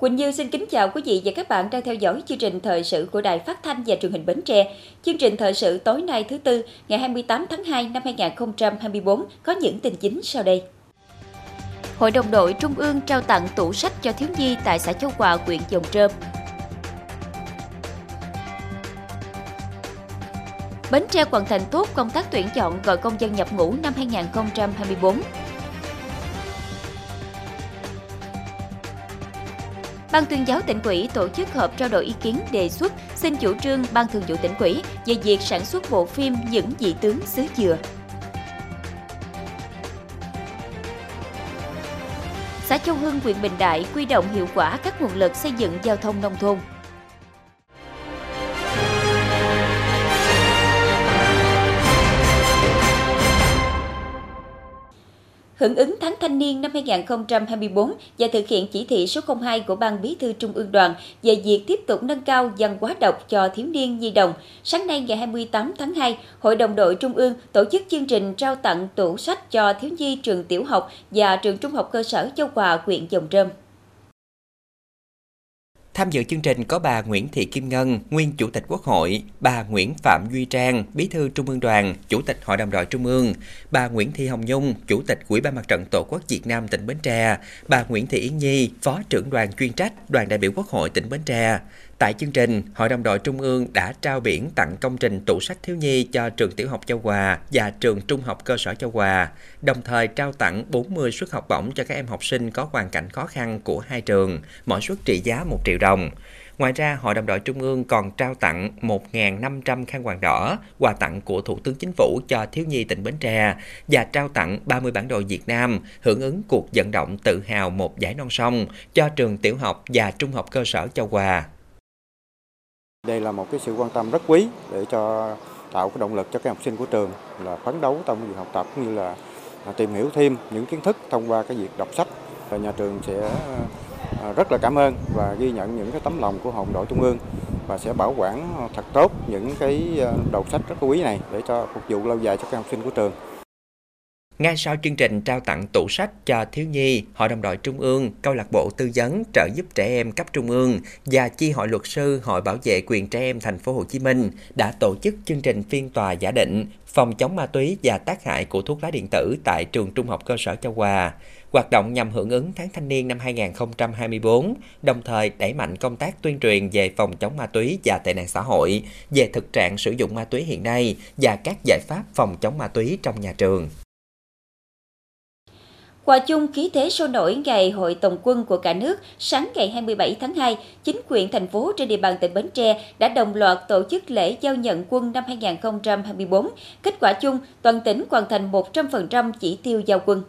Quỳnh Như xin kính chào quý vị và các bạn đang theo dõi chương trình thời sự của Đài Phát thanh và Truyền hình Bến Tre. Chương trình thời sự tối nay thứ tư, ngày 28 tháng 2 năm 2024 có những tin chính sau đây. Hội đồng đội Trung ương trao tặng tủ sách cho thiếu nhi tại xã Châu Hòa, huyện Dòng Trơm. Bến Tre hoàn thành tốt công tác tuyển chọn gọi công dân nhập ngũ năm 2024. Ban tuyên giáo tỉnh ủy tổ chức họp trao đổi ý kiến đề xuất xin chủ trương Ban thường vụ tỉnh ủy về việc sản xuất bộ phim Những dị tướng xứ dừa. Xã Châu Hưng, huyện Bình Đại quy động hiệu quả các nguồn lực xây dựng giao thông nông thôn. Hưởng ứng tháng thanh niên năm 2024 và thực hiện chỉ thị số 02 của Ban Bí thư Trung ương Đoàn về việc tiếp tục nâng cao văn hóa đọc cho thiếu niên nhi đồng. Sáng nay ngày 28 tháng 2, Hội đồng đội Trung ương tổ chức chương trình trao tặng tủ sách cho thiếu nhi trường tiểu học và trường trung học cơ sở Châu Hòa, huyện Dòng Trơm. Tham dự chương trình có bà Nguyễn Thị Kim Ngân, nguyên Chủ tịch Quốc hội, bà Nguyễn Phạm Duy Trang, Bí thư Trung ương Đoàn, Chủ tịch Hội đồng đội Trung ương, bà Nguyễn Thị Hồng Nhung, Chủ tịch Ủy ban Mặt trận Tổ quốc Việt Nam tỉnh Bến Tre, bà Nguyễn Thị Yến Nhi, Phó trưởng đoàn chuyên trách Đoàn đại biểu Quốc hội tỉnh Bến Tre. Tại chương trình, Hội đồng đội Trung ương đã trao biển tặng công trình tủ sách thiếu nhi cho trường tiểu học Châu Hòa và trường trung học cơ sở Châu Hòa, đồng thời trao tặng 40 suất học bổng cho các em học sinh có hoàn cảnh khó khăn của hai trường, mỗi suất trị giá 1 triệu đồng. Ngoài ra, Hội đồng đội Trung ương còn trao tặng 1.500 khăn quàng đỏ, quà tặng của Thủ tướng Chính phủ cho thiếu nhi tỉnh Bến Tre và trao tặng 30 bản đồ Việt Nam hưởng ứng cuộc vận động tự hào một giải non sông cho trường tiểu học và trung học cơ sở Châu Hòa. Đây là một cái sự quan tâm rất quý để cho tạo cái động lực cho các học sinh của trường là phấn đấu trong việc học tập cũng như là à, tìm hiểu thêm những kiến thức thông qua cái việc đọc sách. Và nhà trường sẽ à, rất là cảm ơn và ghi nhận những cái tấm lòng của Hồng đội Trung ương và sẽ bảo quản thật tốt những cái à, đầu sách rất quý này để cho phục vụ lâu dài cho các học sinh của trường. Ngay sau chương trình trao tặng tủ sách cho thiếu nhi, Hội đồng đội Trung ương, Câu lạc bộ tư vấn trợ giúp trẻ em cấp trung ương và chi hội luật sư Hội bảo vệ quyền trẻ em thành phố Hồ Chí Minh đã tổ chức chương trình phiên tòa giả định phòng chống ma túy và tác hại của thuốc lá điện tử tại trường Trung học cơ sở Châu Hòa. Hoạt động nhằm hưởng ứng tháng thanh niên năm 2024, đồng thời đẩy mạnh công tác tuyên truyền về phòng chống ma túy và tệ nạn xã hội, về thực trạng sử dụng ma túy hiện nay và các giải pháp phòng chống ma túy trong nhà trường. Hòa chung khí thế sôi nổi ngày hội tổng quân của cả nước, sáng ngày 27 tháng 2, chính quyền thành phố trên địa bàn tỉnh Bến Tre đã đồng loạt tổ chức lễ giao nhận quân năm 2024. Kết quả chung, toàn tỉnh hoàn thành 100% chỉ tiêu giao quân.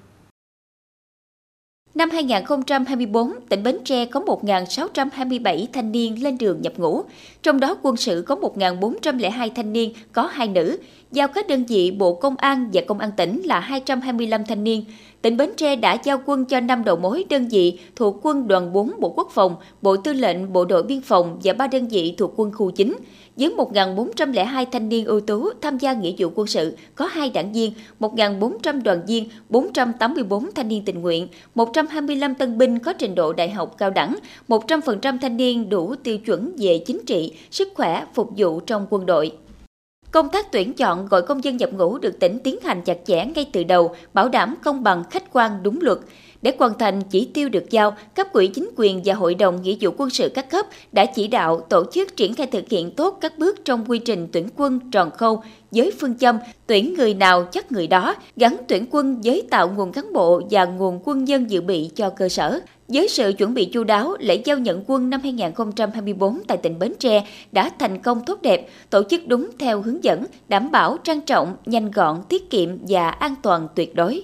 Năm 2024, tỉnh Bến Tre có 1.627 thanh niên lên đường nhập ngũ, trong đó quân sự có 1.402 thanh niên có hai nữ, giao các đơn vị Bộ Công an và Công an tỉnh là 225 thanh niên. Tỉnh Bến Tre đã giao quân cho 5 đầu mối đơn vị thuộc quân đoàn 4 Bộ Quốc phòng, Bộ Tư lệnh Bộ đội Biên phòng và 3 đơn vị thuộc quân khu chính, với 1.402 thanh niên ưu tú tham gia nghĩa vụ quân sự, có 2 đảng viên, 1.400 đoàn viên, 484 thanh niên tình nguyện, 125 tân binh có trình độ đại học cao đẳng, 100% thanh niên đủ tiêu chuẩn về chính trị, sức khỏe, phục vụ trong quân đội. Công tác tuyển chọn gọi công dân nhập ngũ được tỉnh tiến hành chặt chẽ ngay từ đầu, bảo đảm công bằng, khách quan, đúng luật. Để hoàn thành chỉ tiêu được giao, cấp quỹ chính quyền và hội đồng nghĩa vụ quân sự các cấp đã chỉ đạo tổ chức triển khai thực hiện tốt các bước trong quy trình tuyển quân tròn khâu với phương châm tuyển người nào chắc người đó, gắn tuyển quân với tạo nguồn cán bộ và nguồn quân dân dự bị cho cơ sở. Với sự chuẩn bị chu đáo, lễ giao nhận quân năm 2024 tại tỉnh Bến Tre đã thành công tốt đẹp, tổ chức đúng theo hướng dẫn, đảm bảo trang trọng, nhanh gọn, tiết kiệm và an toàn tuyệt đối.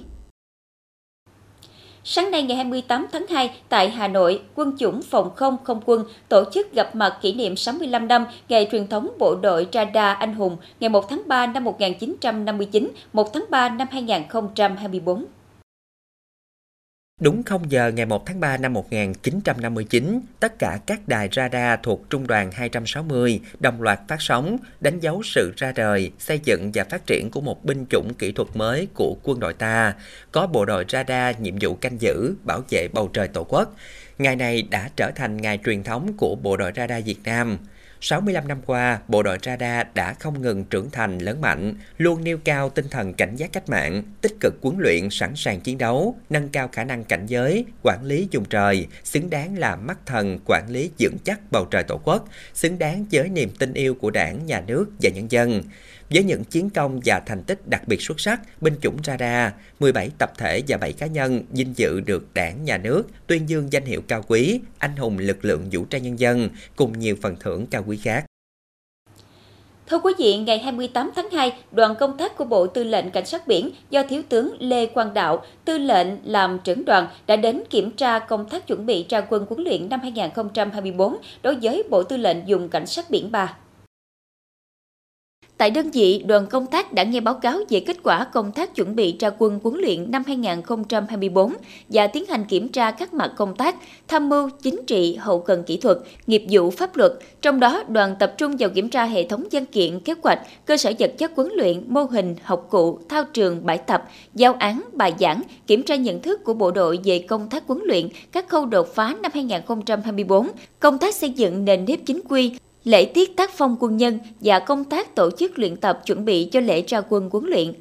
Sáng nay ngày 28 tháng 2 tại Hà Nội, quân chủng phòng không không quân tổ chức gặp mặt kỷ niệm 65 năm ngày truyền thống bộ đội radar anh hùng ngày 1 tháng 3 năm 1959, 1 tháng 3 năm 2024. Đúng 0 giờ ngày 1 tháng 3 năm 1959, tất cả các đài radar thuộc Trung đoàn 260 đồng loạt phát sóng, đánh dấu sự ra đời, xây dựng và phát triển của một binh chủng kỹ thuật mới của quân đội ta, có bộ đội radar nhiệm vụ canh giữ, bảo vệ bầu trời Tổ quốc. Ngày này đã trở thành ngày truyền thống của bộ đội radar Việt Nam. 65 năm qua, bộ đội radar đã không ngừng trưởng thành lớn mạnh, luôn nêu cao tinh thần cảnh giác cách mạng, tích cực huấn luyện sẵn sàng chiến đấu, nâng cao khả năng cảnh giới, quản lý vùng trời, xứng đáng là mắt thần quản lý vững chắc bầu trời Tổ quốc, xứng đáng với niềm tin yêu của Đảng, Nhà nước và nhân dân. Với những chiến công và thành tích đặc biệt xuất sắc, binh chủng radar, 17 tập thể và 7 cá nhân vinh dự được đảng, nhà nước tuyên dương danh hiệu cao quý, anh hùng lực lượng vũ trang nhân dân cùng nhiều phần thưởng cao quý khác. Thưa quý vị, ngày 28 tháng 2, đoàn công tác của Bộ Tư lệnh Cảnh sát biển do Thiếu tướng Lê Quang Đạo, tư lệnh làm trưởng đoàn đã đến kiểm tra công tác chuẩn bị ra quân huấn luyện năm 2024 đối với Bộ Tư lệnh dùng Cảnh sát biển 3. Tại đơn vị, đoàn công tác đã nghe báo cáo về kết quả công tác chuẩn bị ra quân huấn luyện năm 2024 và tiến hành kiểm tra các mặt công tác, tham mưu chính trị, hậu cần kỹ thuật, nghiệp vụ pháp luật. Trong đó, đoàn tập trung vào kiểm tra hệ thống văn kiện, kế hoạch, cơ sở vật chất huấn luyện, mô hình, học cụ, thao trường, bài tập, giao án, bài giảng, kiểm tra nhận thức của bộ đội về công tác huấn luyện, các khâu đột phá năm 2024, công tác xây dựng nền nếp chính quy, lễ tiết tác phong quân nhân và công tác tổ chức luyện tập chuẩn bị cho lễ ra quân huấn luyện.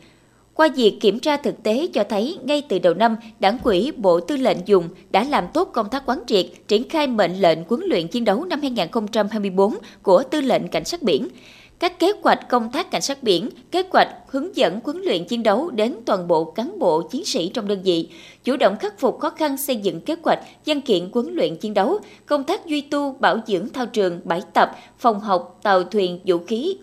Qua việc kiểm tra thực tế cho thấy ngay từ đầu năm, Đảng ủy Bộ Tư lệnh dùng đã làm tốt công tác quán triệt, triển khai mệnh lệnh huấn luyện chiến đấu năm 2024 của Tư lệnh Cảnh sát biển các kế hoạch công tác cảnh sát biển, kế hoạch hướng dẫn huấn luyện chiến đấu đến toàn bộ cán bộ chiến sĩ trong đơn vị, chủ động khắc phục khó khăn xây dựng kế hoạch, văn kiện huấn luyện chiến đấu, công tác duy tu, bảo dưỡng thao trường, bãi tập, phòng học, tàu thuyền, vũ khí,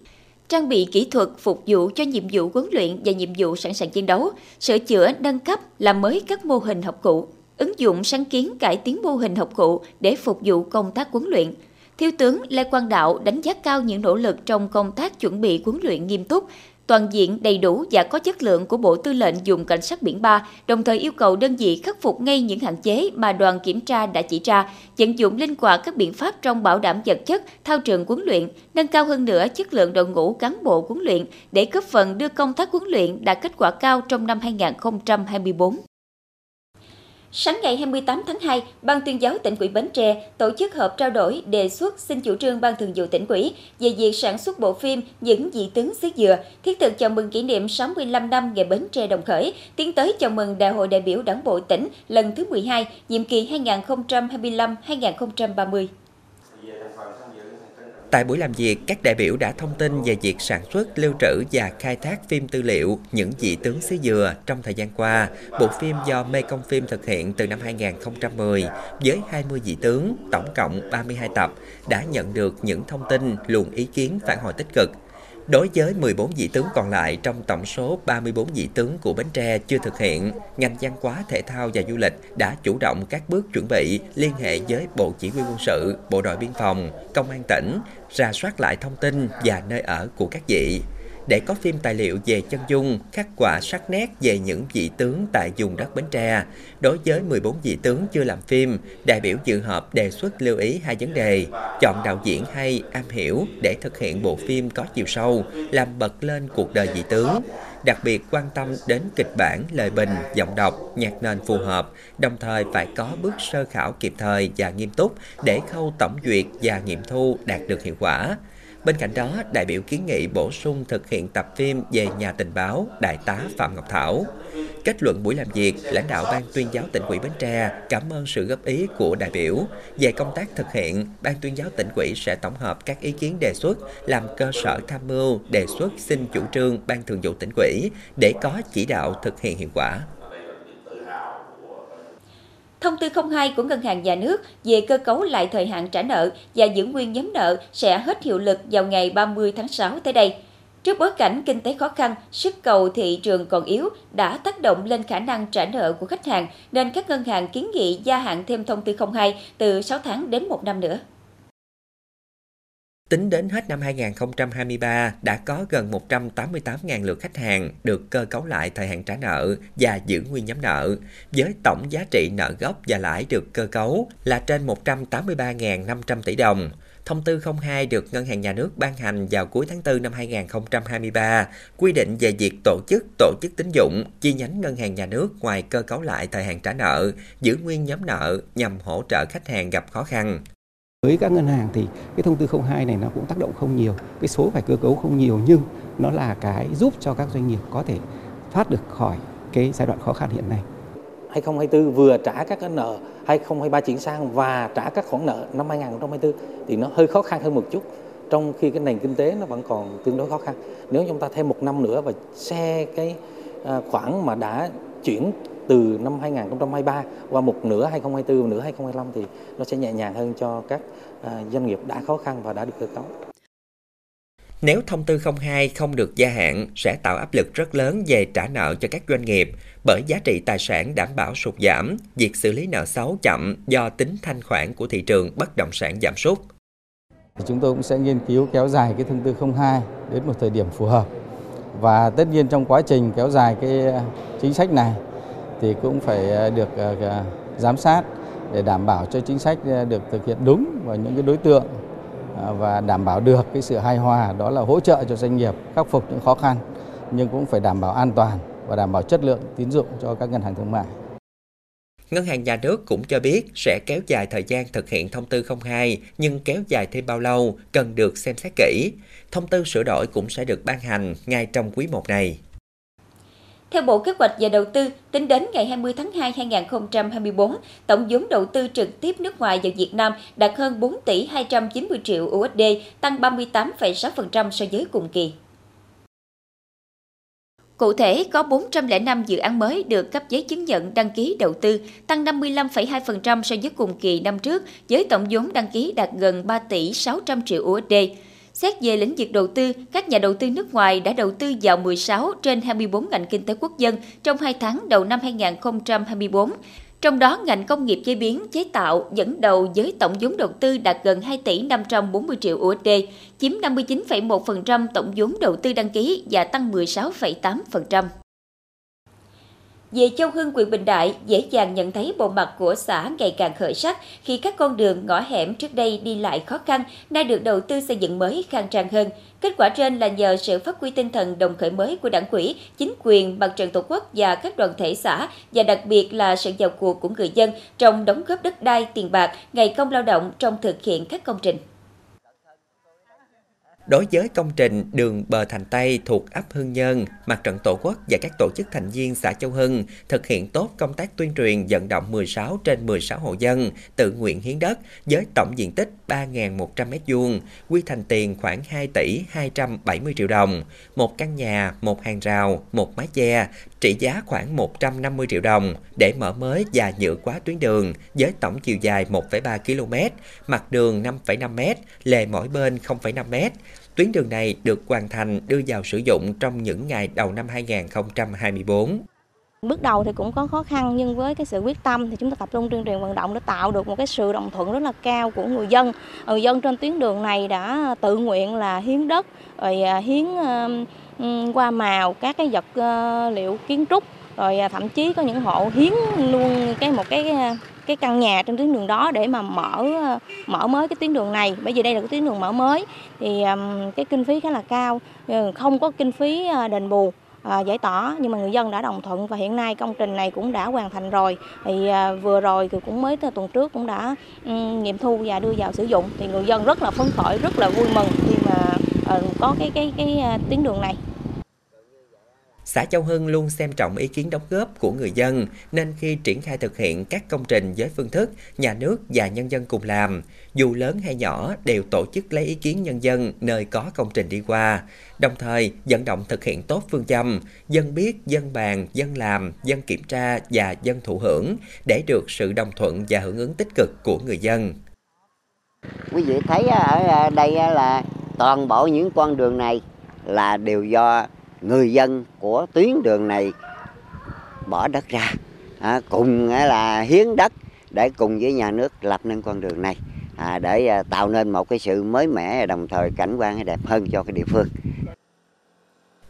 trang bị kỹ thuật phục vụ cho nhiệm vụ huấn luyện và nhiệm vụ sẵn sàng chiến đấu, sửa chữa, nâng cấp, làm mới các mô hình học cụ, ứng dụng sáng kiến cải tiến mô hình học cụ để phục vụ công tác huấn luyện. Thiếu tướng Lê Quang Đạo đánh giá cao những nỗ lực trong công tác chuẩn bị huấn luyện nghiêm túc, toàn diện đầy đủ và có chất lượng của Bộ Tư lệnh dùng Cảnh sát biển 3, đồng thời yêu cầu đơn vị khắc phục ngay những hạn chế mà đoàn kiểm tra đã chỉ ra, vận dụng linh hoạt các biện pháp trong bảo đảm vật chất, thao trường huấn luyện, nâng cao hơn nữa chất lượng đội ngũ cán bộ huấn luyện để góp phần đưa công tác huấn luyện đạt kết quả cao trong năm 2024. Sáng ngày 28 tháng 2, Ban tuyên giáo tỉnh ủy Bến Tre tổ chức họp trao đổi đề xuất xin chủ trương Ban thường vụ tỉnh ủy về việc sản xuất bộ phim Những dị tướng xứ dừa, thiết thực chào mừng kỷ niệm 65 năm ngày Bến Tre đồng khởi, tiến tới chào mừng Đại hội đại biểu Đảng bộ tỉnh lần thứ 12, nhiệm kỳ 2025-2030. Tại buổi làm việc, các đại biểu đã thông tin về việc sản xuất, lưu trữ và khai thác phim tư liệu Những vị tướng xứ dừa trong thời gian qua. Bộ phim do Mê Công Phim thực hiện từ năm 2010 với 20 vị tướng, tổng cộng 32 tập, đã nhận được những thông tin, luồng ý kiến phản hồi tích cực Đối với 14 vị tướng còn lại trong tổng số 34 vị tướng của Bến Tre chưa thực hiện, ngành văn hóa, thể thao và du lịch đã chủ động các bước chuẩn bị liên hệ với Bộ Chỉ huy quân sự, Bộ đội Biên phòng, Công an tỉnh, ra soát lại thông tin và nơi ở của các vị để có phim tài liệu về chân dung, khắc quả sắc nét về những vị tướng tại vùng đất Bến Tre. Đối với 14 vị tướng chưa làm phim, đại biểu dự họp đề xuất lưu ý hai vấn đề, chọn đạo diễn hay, am hiểu để thực hiện bộ phim có chiều sâu, làm bật lên cuộc đời vị tướng. Đặc biệt quan tâm đến kịch bản, lời bình, giọng đọc, nhạc nền phù hợp, đồng thời phải có bước sơ khảo kịp thời và nghiêm túc để khâu tổng duyệt và nghiệm thu đạt được hiệu quả. Bên cạnh đó, đại biểu kiến nghị bổ sung thực hiện tập phim về nhà tình báo Đại tá Phạm Ngọc Thảo. Kết luận buổi làm việc, lãnh đạo Ban tuyên giáo tỉnh ủy Bến Tre cảm ơn sự góp ý của đại biểu. Về công tác thực hiện, Ban tuyên giáo tỉnh ủy sẽ tổng hợp các ý kiến đề xuất làm cơ sở tham mưu, đề xuất xin chủ trương Ban thường vụ tỉnh ủy để có chỉ đạo thực hiện hiệu quả. Thông tư 02 của Ngân hàng Nhà nước về cơ cấu lại thời hạn trả nợ và giữ nguyên nhóm nợ sẽ hết hiệu lực vào ngày 30 tháng 6 tới đây. Trước bối cảnh kinh tế khó khăn, sức cầu thị trường còn yếu đã tác động lên khả năng trả nợ của khách hàng, nên các ngân hàng kiến nghị gia hạn thêm thông tư 02 từ 6 tháng đến 1 năm nữa. Tính đến hết năm 2023, đã có gần 188.000 lượt khách hàng được cơ cấu lại thời hạn trả nợ và giữ nguyên nhóm nợ, với tổng giá trị nợ gốc và lãi được cơ cấu là trên 183.500 tỷ đồng. Thông tư 02 được Ngân hàng Nhà nước ban hành vào cuối tháng 4 năm 2023, quy định về việc tổ chức tổ chức tín dụng, chi nhánh Ngân hàng Nhà nước ngoài cơ cấu lại thời hạn trả nợ, giữ nguyên nhóm nợ nhằm hỗ trợ khách hàng gặp khó khăn. Với các ngân hàng thì cái thông tư 02 này nó cũng tác động không nhiều, cái số phải cơ cấu không nhiều nhưng nó là cái giúp cho các doanh nghiệp có thể thoát được khỏi cái giai đoạn khó khăn hiện nay. 2024 vừa trả các cái nợ 2023 chuyển sang và trả các khoản nợ năm 2024 thì nó hơi khó khăn hơn một chút trong khi cái nền kinh tế nó vẫn còn tương đối khó khăn. Nếu chúng ta thêm một năm nữa và xe cái à, khoản mà đã chuyển từ năm 2023 qua một nửa 2024 và nửa 2025 thì nó sẽ nhẹ nhàng hơn cho các à, doanh nghiệp đã khó khăn và đã được cơ cấu. Nếu thông tư 02 không được gia hạn sẽ tạo áp lực rất lớn về trả nợ cho các doanh nghiệp bởi giá trị tài sản đảm bảo sụt giảm, việc xử lý nợ xấu chậm do tính thanh khoản của thị trường bất động sản giảm sút. Chúng tôi cũng sẽ nghiên cứu kéo dài cái thông tư 02 đến một thời điểm phù hợp. Và tất nhiên trong quá trình kéo dài cái chính sách này thì cũng phải ờ, được ờ, ờ, giám sát để đảm bảo cho chính sách được thực hiện đúng và những cái đối tượng và đảm bảo được cái sự hài hòa đó là hỗ trợ cho doanh nghiệp khắc phục những khó khăn nhưng cũng phải đảm bảo an toàn và đảm bảo chất lượng tín dụng cho các ngân hàng thương mại. Ngân hàng nhà nước cũng cho biết sẽ kéo dài thời gian thực hiện thông tư 02, nhưng kéo dài thêm bao lâu cần được xem xét kỹ. Thông tư sửa đổi cũng sẽ được ban hành ngay trong quý 1 này. Theo Bộ Kế hoạch và Đầu tư, tính đến ngày 20 tháng 2 2024, tổng vốn đầu tư trực tiếp nước ngoài vào Việt Nam đạt hơn 4 tỷ 290 triệu USD, tăng 38,6% so với cùng kỳ. Cụ thể, có 405 dự án mới được cấp giấy chứng nhận đăng ký đầu tư, tăng 55,2% so với cùng kỳ năm trước, với tổng vốn đăng ký đạt gần 3 tỷ 600 triệu USD. Xét về lĩnh vực đầu tư, các nhà đầu tư nước ngoài đã đầu tư vào 16 trên 24 ngành kinh tế quốc dân trong 2 tháng đầu năm 2024. Trong đó, ngành công nghiệp chế biến, chế tạo dẫn đầu với tổng vốn đầu tư đạt gần 2 tỷ 540 triệu USD, chiếm 59,1% tổng vốn đầu tư đăng ký và tăng 16,8%. Về Châu Hưng, quyền Bình Đại, dễ dàng nhận thấy bộ mặt của xã ngày càng khởi sắc khi các con đường ngõ hẻm trước đây đi lại khó khăn, nay được đầu tư xây dựng mới khang trang hơn. Kết quả trên là nhờ sự phát huy tinh thần đồng khởi mới của đảng quỹ, chính quyền, mặt trận tổ quốc và các đoàn thể xã, và đặc biệt là sự vào cuộc của người dân trong đóng góp đất đai, tiền bạc, ngày công lao động trong thực hiện các công trình. Đối với công trình đường bờ Thành Tây thuộc ấp Hưng Nhân, Mặt trận Tổ quốc và các tổ chức thành viên xã Châu Hưng thực hiện tốt công tác tuyên truyền vận động 16 trên 16 hộ dân tự nguyện hiến đất với tổng diện tích 3.100 m2, quy thành tiền khoảng 2 tỷ 270 triệu đồng, một căn nhà, một hàng rào, một mái che, trị giá khoảng 150 triệu đồng để mở mới và nhựa quá tuyến đường với tổng chiều dài 1,3 km, mặt đường 5,5 m, lề mỗi bên 0,5 m. Tuyến đường này được hoàn thành đưa vào sử dụng trong những ngày đầu năm 2024. Bước đầu thì cũng có khó khăn nhưng với cái sự quyết tâm thì chúng ta tập trung tuyên truyền vận động để tạo được một cái sự đồng thuận rất là cao của người dân. Người dân trên tuyến đường này đã tự nguyện là hiến đất, rồi à, hiến Ừ, qua màu các cái vật ờ, liệu kiến trúc, rồi à, thậm chí có những hộ hiến luôn cái một cái ờ, cái căn nhà trên tuyến đường đó để mà mở ờ, mở mới cái tuyến đường này. Bởi vì đây là cái tuyến đường mở mới thì cái kinh phí khá là cao không có kinh phí đền bù à, giải tỏa. Nhưng mà người dân đã đồng thuận và hiện nay công trình này cũng đã hoàn thành rồi. Thì à, vừa rồi thì cũng mới tuần trước cũng đã um, nghiệm thu và đưa vào sử dụng. Thì người dân rất là phấn khởi rất là vui mừng khi mà có cái cái cái, uh, tuyến đường này Xã Châu Hưng luôn xem trọng ý kiến đóng góp của người dân nên khi triển khai thực hiện các công trình với phương thức nhà nước và nhân dân cùng làm, dù lớn hay nhỏ đều tổ chức lấy ý kiến nhân dân nơi có công trình đi qua, đồng thời vận động thực hiện tốt phương châm dân biết, dân bàn, dân làm, dân kiểm tra và dân thụ hưởng để được sự đồng thuận và hưởng ứng tích cực của người dân. Quý vị thấy ở đây là toàn bộ những con đường này là đều do người dân của tuyến đường này bỏ đất ra à, cùng là hiến đất để cùng với nhà nước lập nên con đường này à, để à, tạo nên một cái sự mới mẻ đồng thời cảnh quan đẹp hơn cho cái địa phương.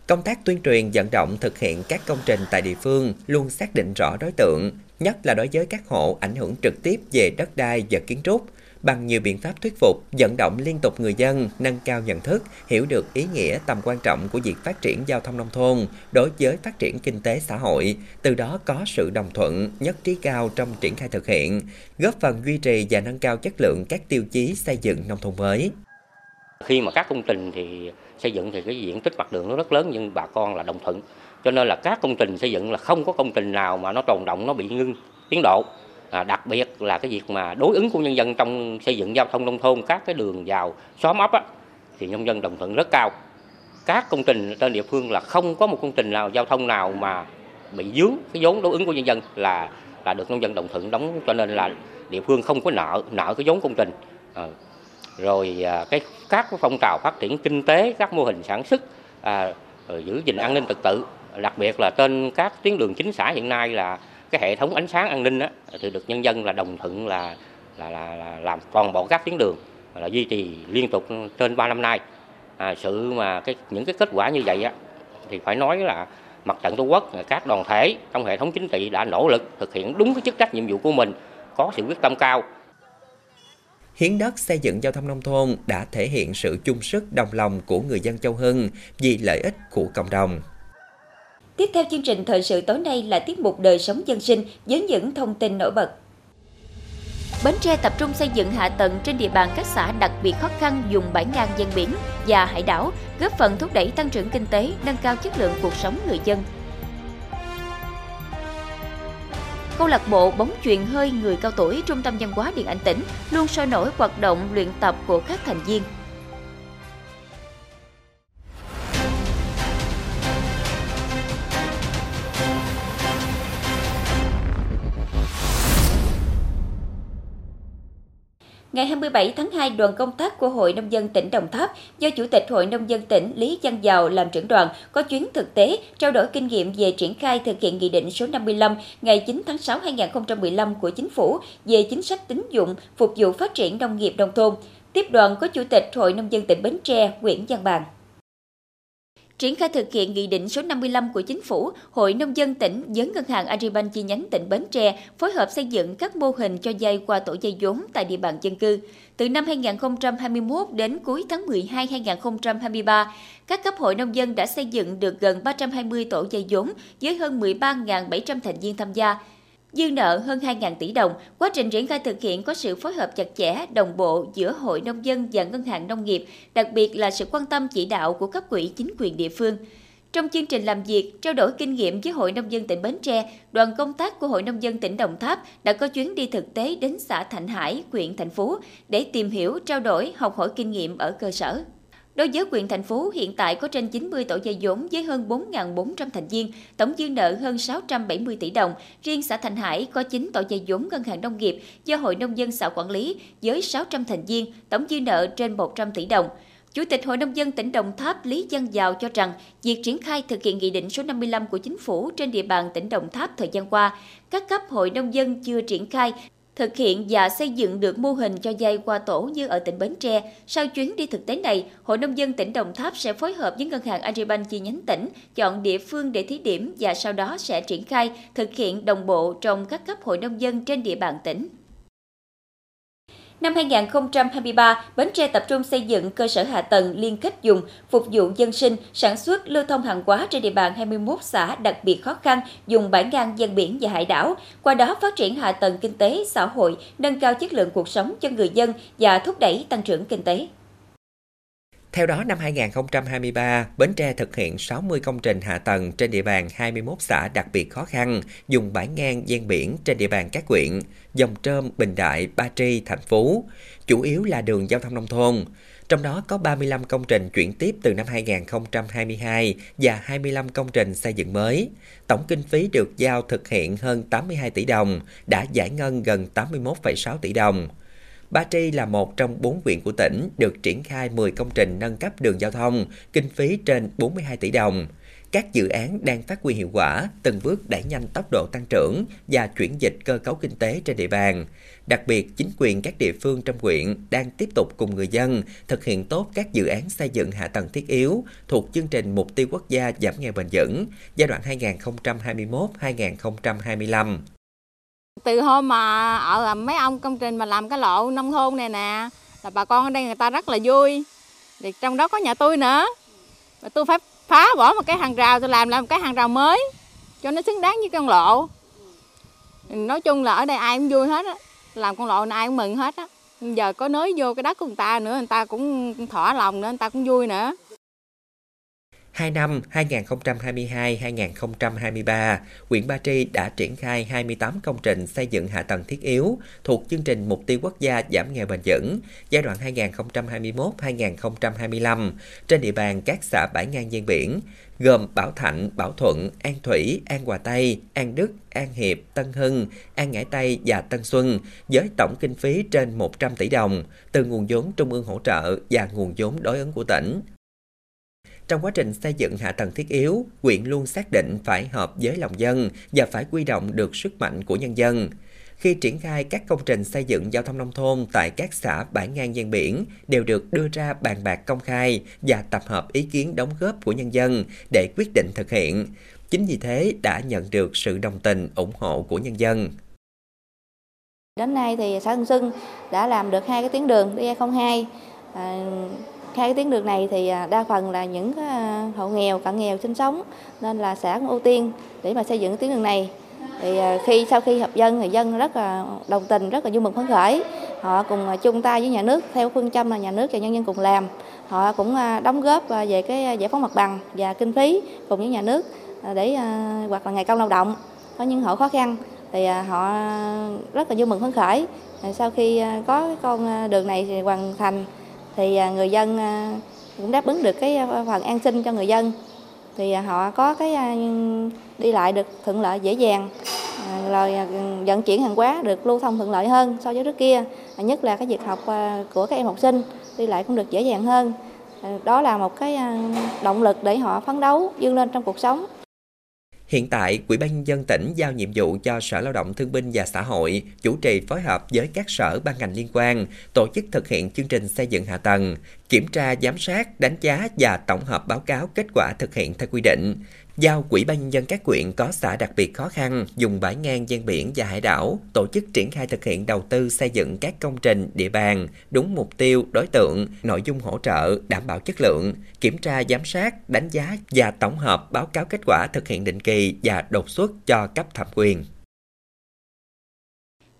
Công tác tuyên truyền vận động thực hiện các công trình tại địa phương luôn xác định rõ đối tượng, nhất là đối với các hộ ảnh hưởng trực tiếp về đất đai và kiến trúc, bằng nhiều biện pháp thuyết phục, vận động liên tục người dân nâng cao nhận thức, hiểu được ý nghĩa tầm quan trọng của việc phát triển giao thông nông thôn đối với phát triển kinh tế xã hội, từ đó có sự đồng thuận, nhất trí cao trong triển khai thực hiện, góp phần duy trì và nâng cao chất lượng các tiêu chí xây dựng nông thôn mới. Khi mà các công trình thì xây dựng thì cái diện tích mặt đường nó rất lớn nhưng bà con là đồng thuận. Cho nên là các công trình xây dựng là không có công trình nào mà nó tồn động nó bị ngưng tiến độ à, đặc biệt là cái việc mà đối ứng của nhân dân trong xây dựng giao thông nông thôn các cái đường vào xóm ấp á, thì nhân dân đồng thuận rất cao. Các công trình trên địa phương là không có một công trình nào giao thông nào mà bị dướng cái vốn đối ứng của nhân dân là là được nông dân đồng thuận đóng cho nên là địa phương không có nợ nợ cái vốn công trình. À, rồi à, cái các phong trào phát triển kinh tế các mô hình sản xuất à, giữ gìn an ninh trật tự đặc biệt là trên các tuyến đường chính xã hiện nay là cái hệ thống ánh sáng an ninh á, thì được nhân dân là đồng thuận là là, là, là làm toàn bộ các tuyến đường là duy trì liên tục trên 3 năm nay à, sự mà cái những cái kết quả như vậy á, thì phải nói là mặt trận tổ quốc các đoàn thể trong hệ thống chính trị đã nỗ lực thực hiện đúng cái chức trách nhiệm vụ của mình có sự quyết tâm cao hiến đất xây dựng giao thông nông thôn đã thể hiện sự chung sức đồng lòng của người dân Châu Hưng vì lợi ích của cộng đồng. Tiếp theo chương trình thời sự tối nay là tiết mục đời sống dân sinh với những thông tin nổi bật. Bến Tre tập trung xây dựng hạ tầng trên địa bàn các xã đặc biệt khó khăn dùng bãi ngang ven biển và hải đảo, góp phần thúc đẩy tăng trưởng kinh tế, nâng cao chất lượng cuộc sống người dân. Câu lạc bộ bóng chuyền hơi người cao tuổi Trung tâm văn hóa Điện Ảnh tỉnh luôn sôi nổi hoạt động luyện tập của các thành viên. Ngày 27 tháng 2, đoàn công tác của Hội Nông dân tỉnh Đồng Tháp do Chủ tịch Hội Nông dân tỉnh Lý Văn Giàu làm trưởng đoàn có chuyến thực tế trao đổi kinh nghiệm về triển khai thực hiện Nghị định số 55 ngày 9 tháng 6 2015 của Chính phủ về chính sách tín dụng phục vụ phát triển nông nghiệp nông thôn. Tiếp đoàn có Chủ tịch Hội Nông dân tỉnh Bến Tre Nguyễn Văn Bàn. Triển khai thực hiện Nghị định số 55 của Chính phủ, Hội Nông dân tỉnh với Ngân hàng Agribank chi nhánh tỉnh Bến Tre phối hợp xây dựng các mô hình cho vay qua tổ dây vốn tại địa bàn dân cư. Từ năm 2021 đến cuối tháng 12 2023, các cấp hội nông dân đã xây dựng được gần 320 tổ dây vốn với hơn 13.700 thành viên tham gia, dư nợ hơn 2.000 tỷ đồng. Quá trình triển khai thực hiện có sự phối hợp chặt chẽ, đồng bộ giữa Hội Nông dân và Ngân hàng Nông nghiệp, đặc biệt là sự quan tâm chỉ đạo của cấp quỹ chính quyền địa phương. Trong chương trình làm việc, trao đổi kinh nghiệm với Hội Nông dân tỉnh Bến Tre, đoàn công tác của Hội Nông dân tỉnh Đồng Tháp đã có chuyến đi thực tế đến xã Thạnh Hải, huyện Thành Phú để tìm hiểu, trao đổi, học hỏi kinh nghiệm ở cơ sở. Đối với quyền thành phố hiện tại có trên 90 tổ dây vốn với hơn 4.400 thành viên, tổng dư nợ hơn 670 tỷ đồng. Riêng xã Thành Hải có 9 tổ dây vốn ngân hàng nông nghiệp do Hội Nông dân xã quản lý với 600 thành viên, tổng dư nợ trên 100 tỷ đồng. Chủ tịch Hội Nông dân tỉnh Đồng Tháp Lý Văn Giàu cho rằng, việc triển khai thực hiện Nghị định số 55 của Chính phủ trên địa bàn tỉnh Đồng Tháp thời gian qua, các cấp Hội Nông dân chưa triển khai thực hiện và xây dựng được mô hình cho dây qua tổ như ở tỉnh Bến Tre. Sau chuyến đi thực tế này, Hội Nông dân tỉnh Đồng Tháp sẽ phối hợp với Ngân hàng Agribank chi nhánh tỉnh chọn địa phương để thí điểm và sau đó sẽ triển khai thực hiện đồng bộ trong các cấp hội nông dân trên địa bàn tỉnh. Năm 2023, Bến Tre tập trung xây dựng cơ sở hạ tầng liên kết dùng, phục vụ dân sinh, sản xuất, lưu thông hàng hóa trên địa bàn 21 xã đặc biệt khó khăn, dùng bãi ngang gian biển và hải đảo. Qua đó phát triển hạ tầng kinh tế, xã hội, nâng cao chất lượng cuộc sống cho người dân và thúc đẩy tăng trưởng kinh tế. Theo đó, năm 2023, Bến Tre thực hiện 60 công trình hạ tầng trên địa bàn 21 xã đặc biệt khó khăn, dùng bãi ngang ven biển trên địa bàn các huyện, Dòng Trơm, Bình Đại, Ba Tri, Thành Phú, chủ yếu là đường giao thông nông thôn. Trong đó có 35 công trình chuyển tiếp từ năm 2022 và 25 công trình xây dựng mới. Tổng kinh phí được giao thực hiện hơn 82 tỷ đồng, đã giải ngân gần 81,6 tỷ đồng. Ba Tri là một trong bốn huyện của tỉnh được triển khai 10 công trình nâng cấp đường giao thông, kinh phí trên 42 tỷ đồng. các dự án đang phát huy hiệu quả, từng bước đẩy nhanh tốc độ tăng trưởng và chuyển dịch cơ cấu kinh tế trên địa bàn. Đặc biệt, chính quyền các địa phương trong huyện đang tiếp tục cùng người dân thực hiện tốt các dự án xây dựng hạ tầng thiết yếu thuộc chương trình Mục tiêu Quốc gia giảm nghèo bền vững giai đoạn 2021-2025. Từ hôm mà ờ, ở mấy ông công trình mà làm cái lộ nông thôn này nè, là bà con ở đây người ta rất là vui. Thì trong đó có nhà tôi nữa. mà tôi phải phá bỏ một cái hàng rào, tôi làm lại một cái hàng rào mới cho nó xứng đáng với con lộ. Nói chung là ở đây ai cũng vui hết á làm con lộ này ai cũng mừng hết á giờ có nới vô cái đất của người ta nữa người ta cũng thỏa lòng nữa người ta cũng vui nữa Hai năm 2022-2023, huyện Ba Tri đã triển khai 28 công trình xây dựng hạ tầng thiết yếu thuộc chương trình Mục tiêu Quốc gia giảm nghèo bền vững giai đoạn 2021-2025 trên địa bàn các xã bãi ngang ven biển, gồm Bảo Thạnh, Bảo Thuận, An Thủy, An Hòa Tây, An Đức, An Hiệp, Tân Hưng, An Ngãi Tây và Tân Xuân với tổng kinh phí trên 100 tỷ đồng từ nguồn vốn trung ương hỗ trợ và nguồn vốn đối ứng của tỉnh. Trong quá trình xây dựng hạ tầng thiết yếu, huyện luôn xác định phải hợp với lòng dân và phải quy động được sức mạnh của nhân dân. Khi triển khai các công trình xây dựng giao thông nông thôn tại các xã bãi ngang ven biển đều được đưa ra bàn bạc công khai và tập hợp ý kiến đóng góp của nhân dân để quyết định thực hiện. Chính vì thế đã nhận được sự đồng tình, ủng hộ của nhân dân. Đến nay thì xã Hưng Xuân đã làm được hai cái tuyến đường DE02 hai cái tuyến đường này thì à, đa phần là những à, hộ nghèo, cận nghèo sinh sống, nên là xã cũng ưu tiên để mà xây dựng tuyến đường này. Thì à, khi, sau khi hợp dân, người dân rất là đồng tình, rất là vui mừng, phấn khởi, họ cùng chung tay với nhà nước theo phương châm là nhà nước và nhân dân cùng làm. Họ cũng đóng góp về cái giải phóng mặt bằng và kinh phí cùng với nhà nước để hoặc là ngày công lao động. Có những hộ khó khăn thì họ rất là vui mừng, phấn khởi. Sau khi có con đường này thì hoàn thành thì à, người dân à, cũng đáp ứng được cái à, phần an sinh cho người dân. Thì họ có cái đi lại được thuận lợi, dễ dàng. Rồi vận chuyển hàng hóa được lưu thông thuận lợi hơn so với trước kia. Nhất là cái việc học của các em học sinh đi lại cũng được dễ dàng hơn. Đó là một cái động lực để họ phấn đấu vươn lên trong cuộc sống. Hiện tại, Ủy ban nhân dân tỉnh giao nhiệm vụ cho Sở Lao động Thương binh và Xã hội chủ trì phối hợp với các sở ban ngành liên quan tổ chức thực hiện chương trình xây dựng hạ tầng, kiểm tra giám sát, đánh giá và tổng hợp báo cáo kết quả thực hiện theo quy định giao Quỹ ban nhân dân các quyện có xã đặc biệt khó khăn dùng bãi ngang ven biển và hải đảo tổ chức triển khai thực hiện đầu tư xây dựng các công trình địa bàn đúng mục tiêu, đối tượng, nội dung hỗ trợ, đảm bảo chất lượng, kiểm tra giám sát, đánh giá và tổng hợp báo cáo kết quả thực hiện định kỳ và đột xuất cho cấp thẩm quyền.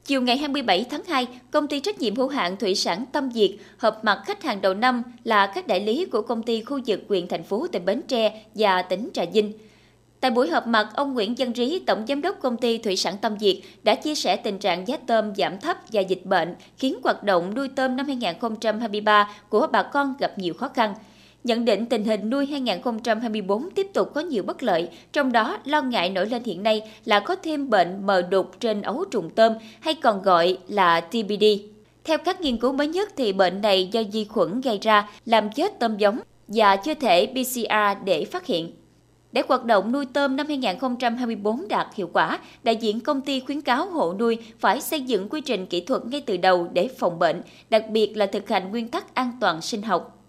Chiều ngày 27 tháng 2, công ty trách nhiệm hữu hạn thủy sản Tâm Diệt hợp mặt khách hàng đầu năm là các đại lý của công ty khu vực huyện thành phố tỉnh Bến Tre và tỉnh Trà Vinh. Tại buổi họp mặt, ông Nguyễn Văn Rí, Tổng Giám đốc Công ty Thủy sản Tâm Việt, đã chia sẻ tình trạng giá tôm giảm thấp và dịch bệnh khiến hoạt động nuôi tôm năm 2023 của bà con gặp nhiều khó khăn. Nhận định tình hình nuôi 2024 tiếp tục có nhiều bất lợi, trong đó lo ngại nổi lên hiện nay là có thêm bệnh mờ đục trên ấu trùng tôm hay còn gọi là TBD. Theo các nghiên cứu mới nhất thì bệnh này do vi khuẩn gây ra làm chết tôm giống và chưa thể PCR để phát hiện. Để hoạt động nuôi tôm năm 2024 đạt hiệu quả, đại diện công ty khuyến cáo hộ nuôi phải xây dựng quy trình kỹ thuật ngay từ đầu để phòng bệnh, đặc biệt là thực hành nguyên tắc an toàn sinh học.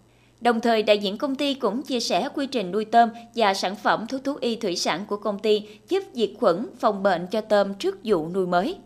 Đồng thời, đại diện công ty cũng chia sẻ quy trình nuôi tôm và sản phẩm thuốc thú y thủy sản của công ty giúp diệt khuẩn phòng bệnh cho tôm trước vụ nuôi mới.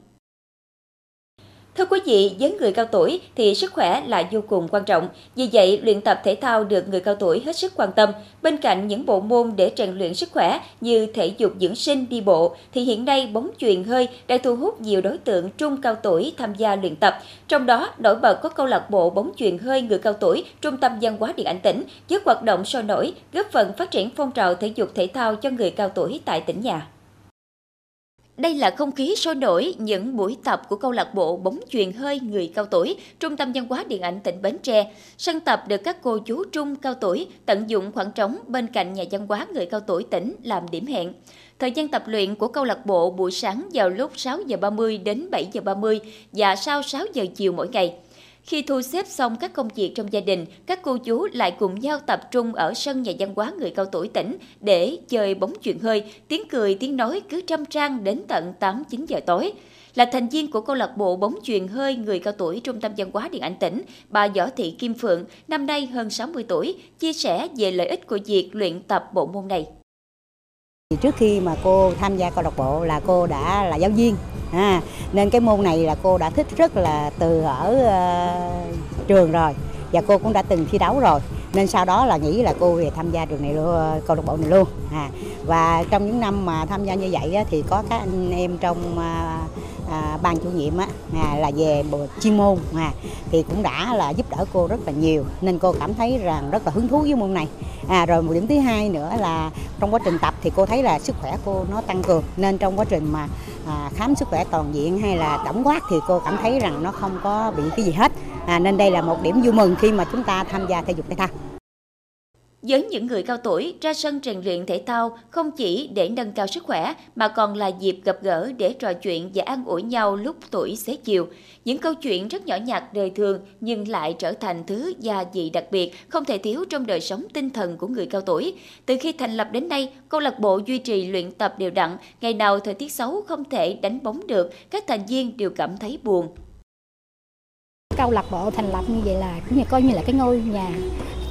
Thưa quý vị, với người cao tuổi thì sức khỏe là vô cùng quan trọng. Vì vậy, luyện tập thể thao được người cao tuổi hết sức quan tâm. Bên cạnh những bộ môn để rèn luyện sức khỏe như thể dục dưỡng sinh, đi bộ, thì hiện nay bóng chuyền hơi đã thu hút nhiều đối tượng trung cao tuổi tham gia luyện tập. Trong đó, nổi bật có câu lạc bộ bóng chuyền hơi người cao tuổi Trung tâm văn hóa điện ảnh tỉnh, với hoạt động sôi nổi, góp phần phát triển phong trào thể dục thể thao cho người cao tuổi tại tỉnh nhà. Đây là không khí sôi nổi những buổi tập của câu lạc bộ bóng chuyền hơi người cao tuổi, Trung tâm văn hóa điện ảnh tỉnh Bến Tre. Sân tập được các cô chú trung cao tuổi tận dụng khoảng trống bên cạnh nhà văn hóa người cao tuổi tỉnh làm điểm hẹn. Thời gian tập luyện của câu lạc bộ buổi sáng vào lúc 6 giờ 30 đến 7 giờ 30 và sau 6 giờ chiều mỗi ngày. Khi thu xếp xong các công việc trong gia đình, các cô chú lại cùng nhau tập trung ở sân nhà văn hóa người cao tuổi tỉnh để chơi bóng chuyện hơi, tiếng cười tiếng nói cứ trăm trang đến tận 8-9 giờ tối. Là thành viên của câu lạc bộ bóng chuyền hơi người cao tuổi Trung tâm Văn hóa Điện ảnh tỉnh, bà Võ Thị Kim Phượng, năm nay hơn 60 tuổi, chia sẻ về lợi ích của việc luyện tập bộ môn này. Trước khi mà cô tham gia câu lạc bộ là cô đã là giáo viên, à, nên cái môn này là cô đã thích rất là từ ở uh, trường rồi và cô cũng đã từng thi đấu rồi. Nên sau đó là nghĩ là cô về tham gia trường này luôn câu lạc bộ này luôn à, và trong những năm mà tham gia như vậy á, thì có các anh em trong uh, à, ban chủ nhiệm á, à, là về chuyên môn à, thì cũng đã là giúp đỡ cô rất là nhiều nên cô cảm thấy rằng rất là hứng thú với môn này. À, rồi một điểm thứ hai nữa là trong quá trình tập thì cô thấy là sức khỏe cô nó tăng cường nên trong quá trình mà à, khám sức khỏe toàn diện hay là tổng quát thì cô cảm thấy rằng nó không có bị cái gì hết. À, nên đây là một điểm vui mừng khi mà chúng ta tham gia thể dục thể thao với những người cao tuổi, ra sân rèn luyện thể thao không chỉ để nâng cao sức khỏe mà còn là dịp gặp gỡ để trò chuyện và an ủi nhau lúc tuổi xế chiều. Những câu chuyện rất nhỏ nhặt đời thường nhưng lại trở thành thứ gia vị đặc biệt không thể thiếu trong đời sống tinh thần của người cao tuổi. Từ khi thành lập đến nay, câu lạc bộ duy trì luyện tập đều đặn, ngày nào thời tiết xấu không thể đánh bóng được, các thành viên đều cảm thấy buồn. Câu lạc bộ thành lập như vậy là cũng như coi như là cái ngôi nhà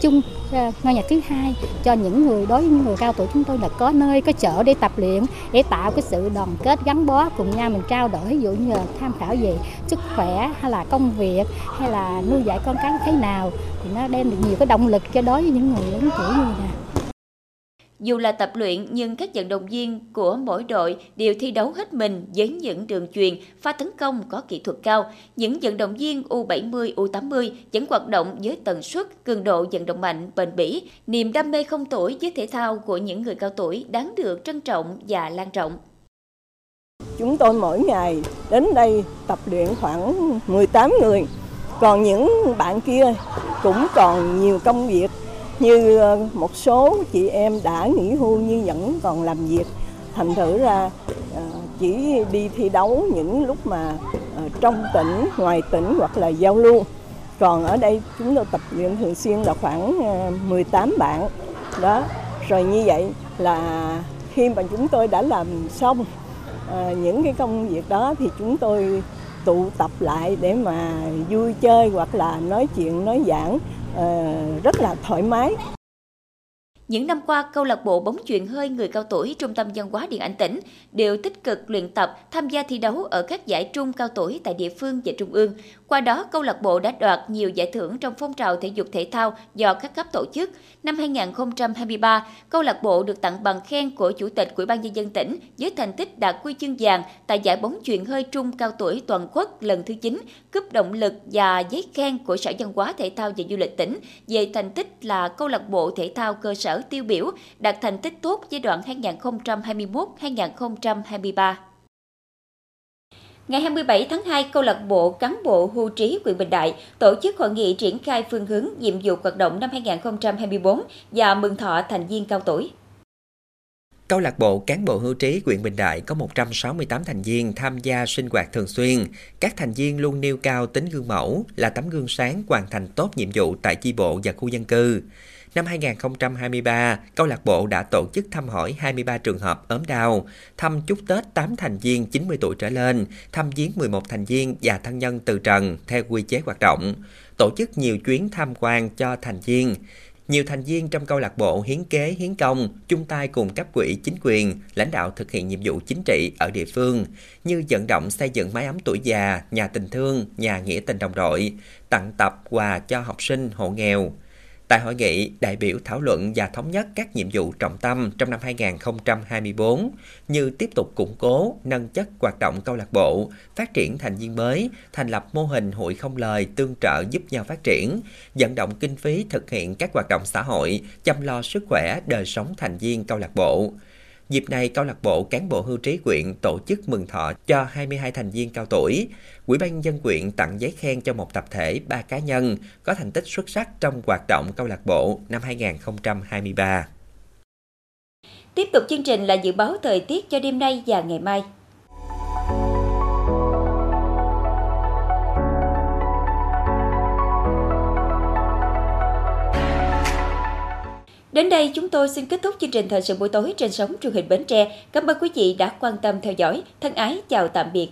chung à, ngôi nhà thứ hai. Cho những người, đối với những người cao tuổi chúng tôi là có nơi, có chỗ để tập luyện, để tạo cái sự đoàn kết gắn bó cùng nhau, mình trao đổi, ví dụ như là tham khảo về sức khỏe, hay là công việc, hay là nuôi dạy con cái thế nào, thì nó đem được nhiều cái động lực cho đối với những người lớn tuổi như này dù là tập luyện nhưng các vận động viên của mỗi đội đều thi đấu hết mình với những đường truyền, pha tấn công có kỹ thuật cao. Những vận động viên U70, U80 vẫn hoạt động với tần suất, cường độ vận động mạnh, bền bỉ. Niềm đam mê không tuổi với thể thao của những người cao tuổi đáng được trân trọng và lan rộng. Chúng tôi mỗi ngày đến đây tập luyện khoảng 18 người. Còn những bạn kia cũng còn nhiều công việc như ờ, một số chị em đã nghỉ hưu nhưng vẫn còn làm việc. Thành thử ra ờ, chỉ đi thi đấu những lúc mà ờ, trong tỉnh, ngoài tỉnh hoặc là giao lưu. Còn ở đây chúng tôi tập luyện thường xuyên là khoảng 18 bạn. Đó, rồi như vậy là khi mà chúng tôi đã làm xong những cái công việc đó thì chúng tôi tụ tập lại để mà vui chơi hoặc là nói chuyện, nói giảng. Ờ, rất là thoải mái. Những năm qua, câu lạc bộ bóng chuyền hơi người cao tuổi Trung tâm Văn hóa Điện ảnh tỉnh đều tích cực luyện tập, tham gia thi đấu ở các giải trung cao tuổi tại địa phương và trung ương. Qua đó, câu lạc bộ đã đoạt nhiều giải thưởng trong phong trào thể dục thể thao do các cấp tổ chức. Năm 2023, câu lạc bộ được tặng bằng khen của Chủ tịch Ủy ban nhân dân tỉnh với thành tích đạt huy chương vàng tại giải bóng chuyền hơi trung cao tuổi toàn quốc lần thứ 9, cúp động lực và giấy khen của Sở Văn hóa Thể thao và Du lịch tỉnh về thành tích là câu lạc bộ thể thao cơ sở sở tiêu biểu đạt thành tích tốt giai đoạn 2021-2023. Ngày 27 tháng 2, câu lạc bộ cán bộ hưu trí huyện Bình Đại tổ chức hội nghị triển khai phương hướng nhiệm vụ hoạt động năm 2024 và mừng thọ thành viên cao tuổi. Câu lạc bộ cán bộ hưu trí huyện Bình Đại có 168 thành viên tham gia sinh hoạt thường xuyên. Các thành viên luôn nêu cao tính gương mẫu, là tấm gương sáng hoàn thành tốt nhiệm vụ tại chi bộ và khu dân cư. Năm 2023, câu lạc bộ đã tổ chức thăm hỏi 23 trường hợp ốm đau, thăm chúc Tết 8 thành viên 90 tuổi trở lên, thăm viếng 11 thành viên và thân nhân từ trần theo quy chế hoạt động, tổ chức nhiều chuyến tham quan cho thành viên. Nhiều thành viên trong câu lạc bộ hiến kế hiến công chung tay cùng cấp quỹ chính quyền, lãnh đạo thực hiện nhiệm vụ chính trị ở địa phương như vận động xây dựng mái ấm tuổi già, nhà tình thương, nhà nghĩa tình đồng đội, tặng tập quà cho học sinh hộ nghèo. Tại hội nghị, đại biểu thảo luận và thống nhất các nhiệm vụ trọng tâm trong năm 2024 như tiếp tục củng cố, nâng chất hoạt động câu lạc bộ, phát triển thành viên mới, thành lập mô hình hội không lời tương trợ giúp nhau phát triển, vận động kinh phí thực hiện các hoạt động xã hội, chăm lo sức khỏe đời sống thành viên câu lạc bộ. Dịp này, câu lạc bộ cán bộ hưu trí quyện tổ chức mừng thọ cho 22 thành viên cao tuổi. Ủy ban dân quyện tặng giấy khen cho một tập thể, ba cá nhân có thành tích xuất sắc trong hoạt động câu lạc bộ năm 2023. Tiếp tục chương trình là dự báo thời tiết cho đêm nay và ngày mai. Đến đây chúng tôi xin kết thúc chương trình thời sự buổi tối trên sóng truyền hình Bến Tre. Cảm ơn quý vị đã quan tâm theo dõi. Thân ái chào tạm biệt.